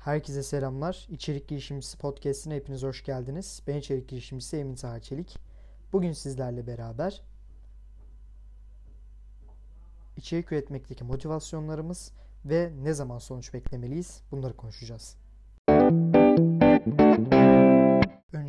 Herkese selamlar. İçerik Girişimcisi Podcast'ine hepiniz hoş geldiniz. Ben içerik girişimcisi Emin Taha Çelik. Bugün sizlerle beraber içerik üretmekteki motivasyonlarımız ve ne zaman sonuç beklemeliyiz bunları konuşacağız.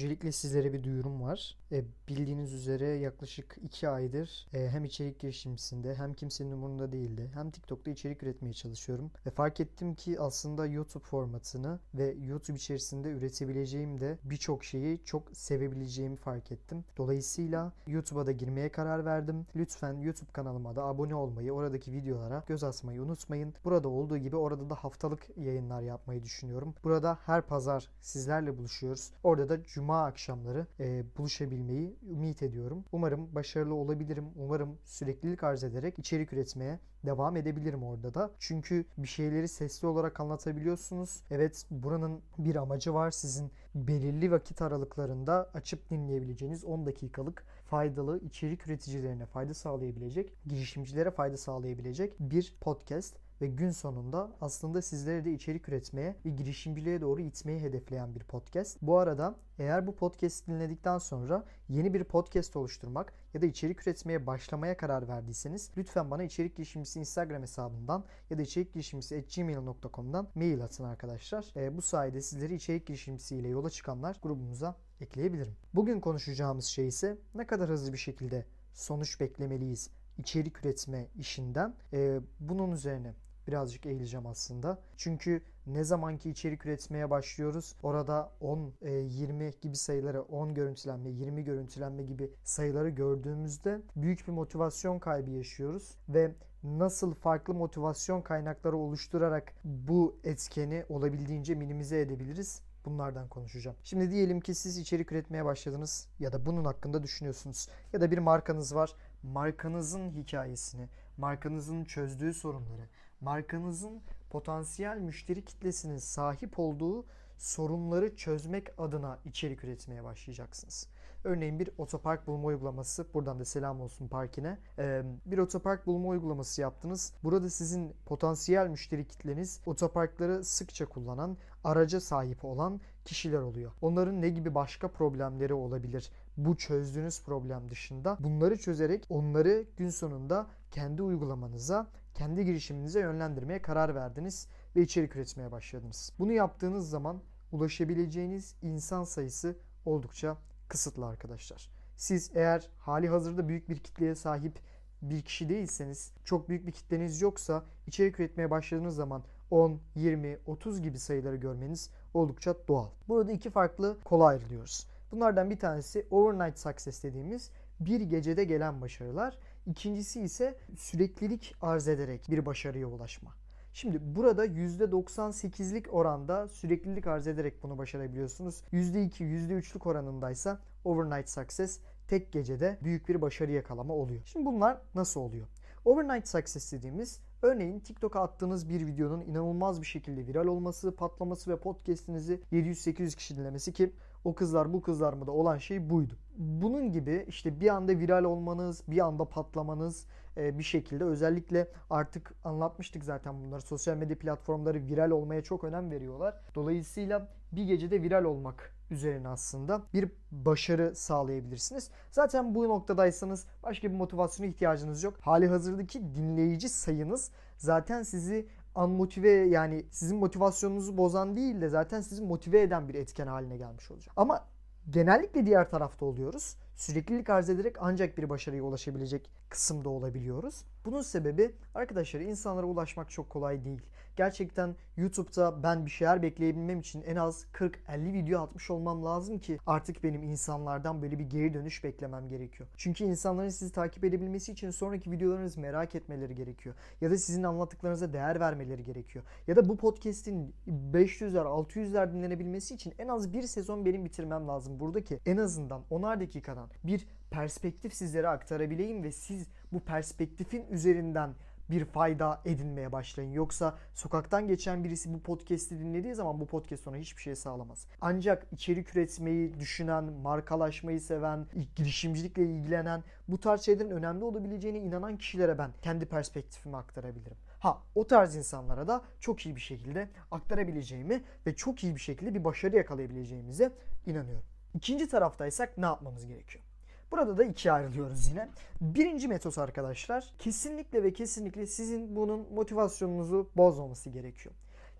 Öncelikle sizlere bir duyurum var. E, bildiğiniz üzere yaklaşık 2 aydır e, hem içerik girişimcisinde hem kimsenin umurunda değildi. Hem TikTok'ta içerik üretmeye çalışıyorum. Ve fark ettim ki aslında YouTube formatını ve YouTube içerisinde üretebileceğim de birçok şeyi çok sevebileceğimi fark ettim. Dolayısıyla YouTube'a da girmeye karar verdim. Lütfen YouTube kanalıma da abone olmayı, oradaki videolara göz asmayı unutmayın. Burada olduğu gibi orada da haftalık yayınlar yapmayı düşünüyorum. Burada her pazar sizlerle buluşuyoruz. Orada da cuma akşamları e, buluşabilmeyi ümit ediyorum. Umarım başarılı olabilirim. Umarım süreklilik arz ederek içerik üretmeye devam edebilirim orada da. Çünkü bir şeyleri sesli olarak anlatabiliyorsunuz. Evet buranın bir amacı var. Sizin belirli vakit aralıklarında açıp dinleyebileceğiniz 10 dakikalık faydalı içerik üreticilerine fayda sağlayabilecek, girişimcilere fayda sağlayabilecek bir podcast ve gün sonunda aslında sizlere de içerik üretmeye ve girişimciliğe doğru itmeyi hedefleyen bir podcast. Bu arada eğer bu podcast dinledikten sonra yeni bir podcast oluşturmak ya da içerik üretmeye başlamaya karar verdiyseniz lütfen bana içerik girişimcisi Instagram hesabından ya da içerik girişimcisi gmail.com'dan mail atın arkadaşlar. E, bu sayede sizleri içerik girişimcisi ile yola çıkanlar grubumuza ekleyebilirim. Bugün konuşacağımız şey ise ne kadar hızlı bir şekilde sonuç beklemeliyiz içerik üretme işinden. E, bunun üzerine birazcık eğileceğim aslında. Çünkü ne zamanki içerik üretmeye başlıyoruz orada 10, 20 e, gibi sayıları 10 görüntülenme, 20 görüntülenme gibi sayıları gördüğümüzde büyük bir motivasyon kaybı yaşıyoruz ve nasıl farklı motivasyon kaynakları oluşturarak bu etkeni olabildiğince minimize edebiliriz? Bunlardan konuşacağım. Şimdi diyelim ki siz içerik üretmeye başladınız ya da bunun hakkında düşünüyorsunuz. Ya da bir markanız var. Markanızın hikayesini, markanızın çözdüğü sorunları, markanızın potansiyel müşteri kitlesinin sahip olduğu sorunları çözmek adına içerik üretmeye başlayacaksınız. Örneğin bir otopark bulma uygulaması. Buradan da selam olsun parkine. Ee, bir otopark bulma uygulaması yaptınız. Burada sizin potansiyel müşteri kitleniz otoparkları sıkça kullanan, araca sahip olan kişiler oluyor. Onların ne gibi başka problemleri olabilir? Bu çözdüğünüz problem dışında bunları çözerek onları gün sonunda kendi uygulamanıza kendi girişiminize yönlendirmeye karar verdiniz ve içerik üretmeye başladınız. Bunu yaptığınız zaman ulaşabileceğiniz insan sayısı oldukça kısıtlı arkadaşlar. Siz eğer hali hazırda büyük bir kitleye sahip bir kişi değilseniz, çok büyük bir kitleniz yoksa içerik üretmeye başladığınız zaman 10, 20, 30 gibi sayıları görmeniz oldukça doğal. Burada iki farklı kola ayrılıyoruz. Bunlardan bir tanesi overnight success dediğimiz bir gecede gelen başarılar. İkincisi ise süreklilik arz ederek bir başarıya ulaşma. Şimdi burada %98'lik oranda süreklilik arz ederek bunu başarabiliyorsunuz. %2, %3'lük oranındaysa overnight success tek gecede büyük bir başarı yakalama oluyor. Şimdi bunlar nasıl oluyor? Overnight success dediğimiz örneğin TikTok'a attığınız bir videonun inanılmaz bir şekilde viral olması, patlaması ve podcast'inizi 700-800 kişi dinlemesi ki o kızlar bu kızlar mı da olan şey buydu. Bunun gibi işte bir anda viral olmanız, bir anda patlamanız e, bir şekilde özellikle artık anlatmıştık zaten bunları. Sosyal medya platformları viral olmaya çok önem veriyorlar. Dolayısıyla bir gecede viral olmak üzerine aslında bir başarı sağlayabilirsiniz. Zaten bu noktadaysanız başka bir motivasyona ihtiyacınız yok. Hali hazırdaki dinleyici sayınız zaten sizi unmotive yani sizin motivasyonunuzu bozan değil de zaten sizi motive eden bir etken haline gelmiş olacak. Ama genellikle diğer tarafta oluyoruz. Süreklilik arz ederek ancak bir başarıya ulaşabilecek kısımda olabiliyoruz. Bunun sebebi arkadaşlar insanlara ulaşmak çok kolay değil. Gerçekten YouTube'da ben bir şeyler bekleyebilmem için en az 40-50 video atmış olmam lazım ki artık benim insanlardan böyle bir geri dönüş beklemem gerekiyor. Çünkü insanların sizi takip edebilmesi için sonraki videolarınızı merak etmeleri gerekiyor. Ya da sizin anlattıklarınıza değer vermeleri gerekiyor. Ya da bu podcast'in 500'ler 600'ler dinlenebilmesi için en az bir sezon benim bitirmem lazım. Buradaki en azından 10'ar dakikadan bir perspektif sizlere aktarabileyim ve siz bu perspektifin üzerinden bir fayda edinmeye başlayın. Yoksa sokaktan geçen birisi bu podcast'i dinlediği zaman bu podcast ona hiçbir şey sağlamaz. Ancak içerik üretmeyi düşünen, markalaşmayı seven, girişimcilikle ilgilenen bu tarz şeylerin önemli olabileceğine inanan kişilere ben kendi perspektifimi aktarabilirim. Ha o tarz insanlara da çok iyi bir şekilde aktarabileceğimi ve çok iyi bir şekilde bir başarı yakalayabileceğimize inanıyorum. İkinci taraftaysak ne yapmamız gerekiyor? Burada da ikiye ayrılıyoruz yine. Birinci metot arkadaşlar kesinlikle ve kesinlikle sizin bunun motivasyonunuzu bozmaması gerekiyor.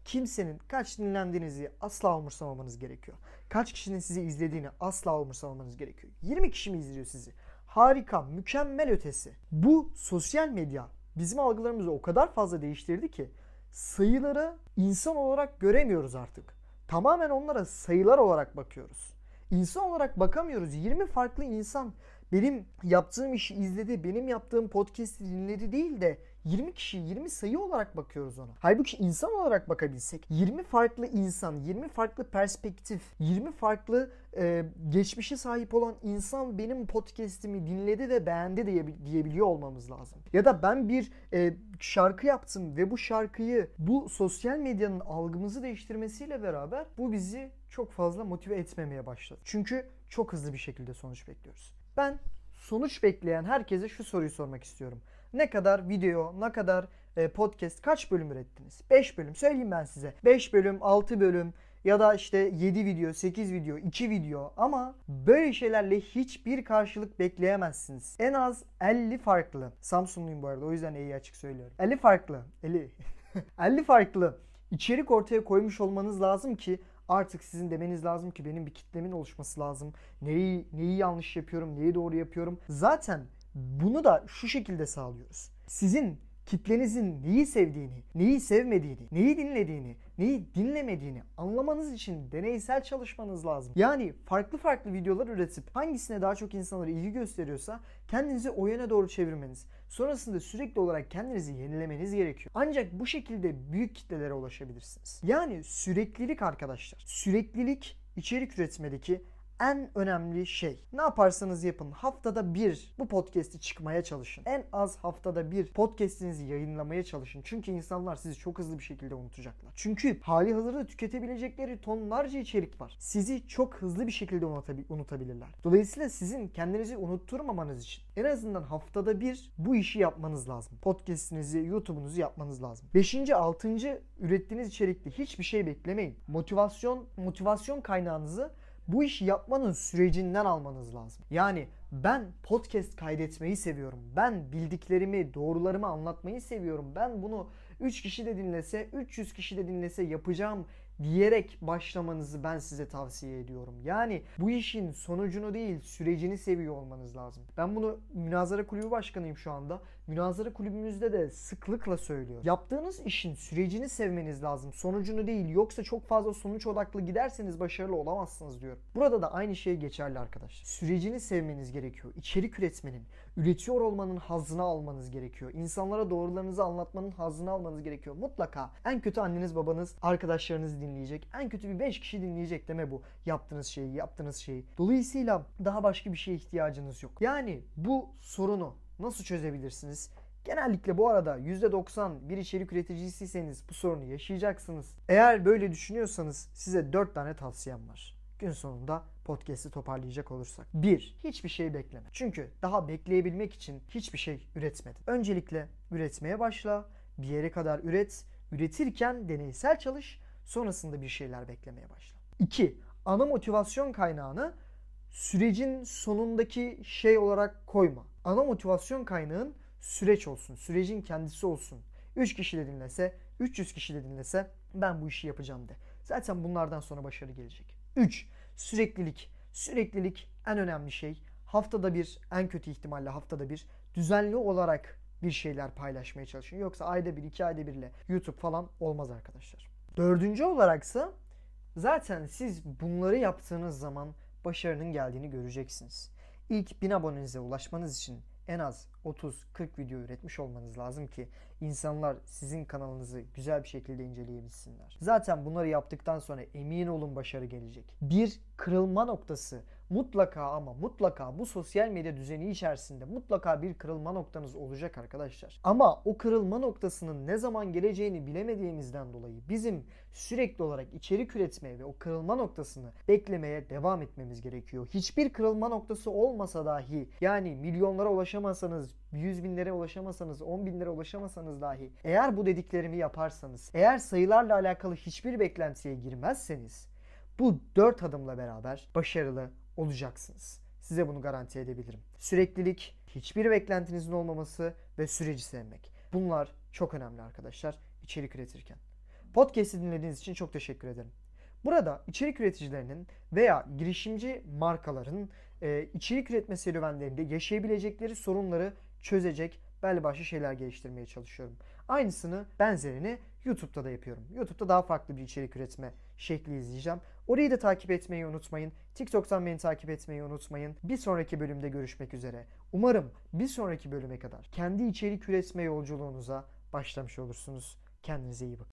Kimsenin kaç dinlendiğinizi asla umursamamanız gerekiyor. Kaç kişinin sizi izlediğini asla umursamamanız gerekiyor. 20 kişi mi izliyor sizi? Harika, mükemmel ötesi. Bu sosyal medya bizim algılarımızı o kadar fazla değiştirdi ki sayıları insan olarak göremiyoruz artık. Tamamen onlara sayılar olarak bakıyoruz. İnsan olarak bakamıyoruz. 20 farklı insan benim yaptığım işi izledi, benim yaptığım podcast'i dinledi değil de 20 kişi 20 sayı olarak bakıyoruz ona. Halbuki insan olarak bakabilsek 20 farklı insan, 20 farklı perspektif, 20 farklı e, geçmişe sahip olan insan benim podcast'imi dinledi ve beğendi diye, diyebiliyor olmamız lazım. Ya da ben bir e, şarkı yaptım ve bu şarkıyı bu sosyal medyanın algımızı değiştirmesiyle beraber bu bizi çok fazla motive etmemeye başladı. Çünkü çok hızlı bir şekilde sonuç bekliyoruz. Ben sonuç bekleyen herkese şu soruyu sormak istiyorum. Ne kadar video, ne kadar e, podcast, kaç bölüm ürettiniz? 5 bölüm. Söyleyeyim ben size. 5 bölüm, 6 bölüm ya da işte 7 video, 8 video, 2 video ama böyle şeylerle hiçbir karşılık bekleyemezsiniz. En az 50 farklı. Samsunluyum bu arada o yüzden iyi açık söylüyorum. 50 farklı. 50. 50 farklı içerik ortaya koymuş olmanız lazım ki artık sizin demeniz lazım ki benim bir kitlemin oluşması lazım. Neyi neyi yanlış yapıyorum, neyi doğru yapıyorum. Zaten bunu da şu şekilde sağlıyoruz. Sizin kitlenizin neyi sevdiğini, neyi sevmediğini, neyi dinlediğini, neyi dinlemediğini anlamanız için deneysel çalışmanız lazım. Yani farklı farklı videolar üretip hangisine daha çok insanlar ilgi gösteriyorsa kendinizi o yöne doğru çevirmeniz. Sonrasında sürekli olarak kendinizi yenilemeniz gerekiyor. Ancak bu şekilde büyük kitlelere ulaşabilirsiniz. Yani süreklilik arkadaşlar. Süreklilik içerik üretmedeki en önemli şey. Ne yaparsanız yapın haftada bir bu podcast'i çıkmaya çalışın. En az haftada bir podcast'inizi yayınlamaya çalışın. Çünkü insanlar sizi çok hızlı bir şekilde unutacaklar. Çünkü hali hazırda tüketebilecekleri tonlarca içerik var. Sizi çok hızlı bir şekilde unutabilirler. Dolayısıyla sizin kendinizi unutturmamanız için en azından haftada bir bu işi yapmanız lazım. Podcast'inizi, YouTube'unuzu yapmanız lazım. Beşinci, altıncı ürettiğiniz içerikte hiçbir şey beklemeyin. Motivasyon, motivasyon kaynağınızı bu işi yapmanın sürecinden almanız lazım. Yani ben podcast kaydetmeyi seviyorum. Ben bildiklerimi, doğrularımı anlatmayı seviyorum. Ben bunu 3 kişi de dinlese, 300 kişi de dinlese yapacağım diyerek başlamanızı ben size tavsiye ediyorum. Yani bu işin sonucunu değil sürecini seviyor olmanız lazım. Ben bunu Münazara Kulübü Başkanıyım şu anda. Münazara Kulübümüzde de sıklıkla söylüyor. Yaptığınız işin sürecini sevmeniz lazım. Sonucunu değil. Yoksa çok fazla sonuç odaklı giderseniz başarılı olamazsınız diyorum. Burada da aynı şey geçerli arkadaşlar. Sürecini sevmeniz gerekiyor. İçerik üretmenin, üretiyor olmanın hazzını almanız gerekiyor. İnsanlara doğrularınızı anlatmanın hazzını almanız gerekiyor. Mutlaka en kötü anneniz babanız arkadaşlarınız dinleyecek. En kötü bir 5 kişi dinleyecek deme bu yaptığınız şeyi yaptığınız şeyi. Dolayısıyla daha başka bir şeye ihtiyacınız yok. Yani bu sorunu nasıl çözebilirsiniz? Genellikle bu arada %90 bir içerik üreticisiyseniz bu sorunu yaşayacaksınız. Eğer böyle düşünüyorsanız size 4 tane tavsiyem var. Gün sonunda podcast'i toparlayacak olursak. 1. Hiçbir şey bekleme. Çünkü daha bekleyebilmek için hiçbir şey üretmedim. Öncelikle üretmeye başla. Bir yere kadar üret. Üretirken deneysel çalış. Sonrasında bir şeyler beklemeye başla. 2. Ana motivasyon kaynağını sürecin sonundaki şey olarak koyma. Ana motivasyon kaynağın süreç olsun. Sürecin kendisi olsun. 3 kişi de dinlese, 300 kişi de dinlese ben bu işi yapacağım de. Zaten bunlardan sonra başarı gelecek. 3. Süreklilik. Süreklilik en önemli şey. Haftada bir, en kötü ihtimalle haftada bir düzenli olarak bir şeyler paylaşmaya çalışın. Yoksa ayda bir, iki ayda birle YouTube falan olmaz arkadaşlar. Dördüncü olaraksa zaten siz bunları yaptığınız zaman başarının geldiğini göreceksiniz. İlk 1000 abonenize ulaşmanız için en az 30-40 video üretmiş olmanız lazım ki insanlar sizin kanalınızı güzel bir şekilde inceleyebilsinler. Zaten bunları yaptıktan sonra emin olun başarı gelecek. Bir kırılma noktası mutlaka ama mutlaka bu sosyal medya düzeni içerisinde mutlaka bir kırılma noktanız olacak arkadaşlar. Ama o kırılma noktasının ne zaman geleceğini bilemediğimizden dolayı bizim sürekli olarak içerik üretmeye ve o kırılma noktasını beklemeye devam etmemiz gerekiyor. Hiçbir kırılma noktası olmasa dahi yani milyonlara ulaşamasanız, 100 binlere ulaşamasanız, 10 binlere ulaşamasanız dahi eğer bu dediklerimi yaparsanız, eğer sayılarla alakalı hiçbir beklentiye girmezseniz bu dört adımla beraber başarılı olacaksınız. Size bunu garanti edebilirim. Süreklilik, hiçbir beklentinizin olmaması ve süreci sevmek. Bunlar çok önemli arkadaşlar içerik üretirken. Podcast'i dinlediğiniz için çok teşekkür ederim. Burada içerik üreticilerinin veya girişimci markaların e, içerik üretme serüvenlerinde yaşayabilecekleri sorunları çözecek belli başlı şeyler geliştirmeye çalışıyorum. Aynısını benzerini YouTube'da da yapıyorum. YouTube'da daha farklı bir içerik üretme şekli izleyeceğim. Orayı da takip etmeyi unutmayın. TikTok'tan beni takip etmeyi unutmayın. Bir sonraki bölümde görüşmek üzere. Umarım bir sonraki bölüme kadar kendi içerik üretme yolculuğunuza başlamış olursunuz. Kendinize iyi bakın.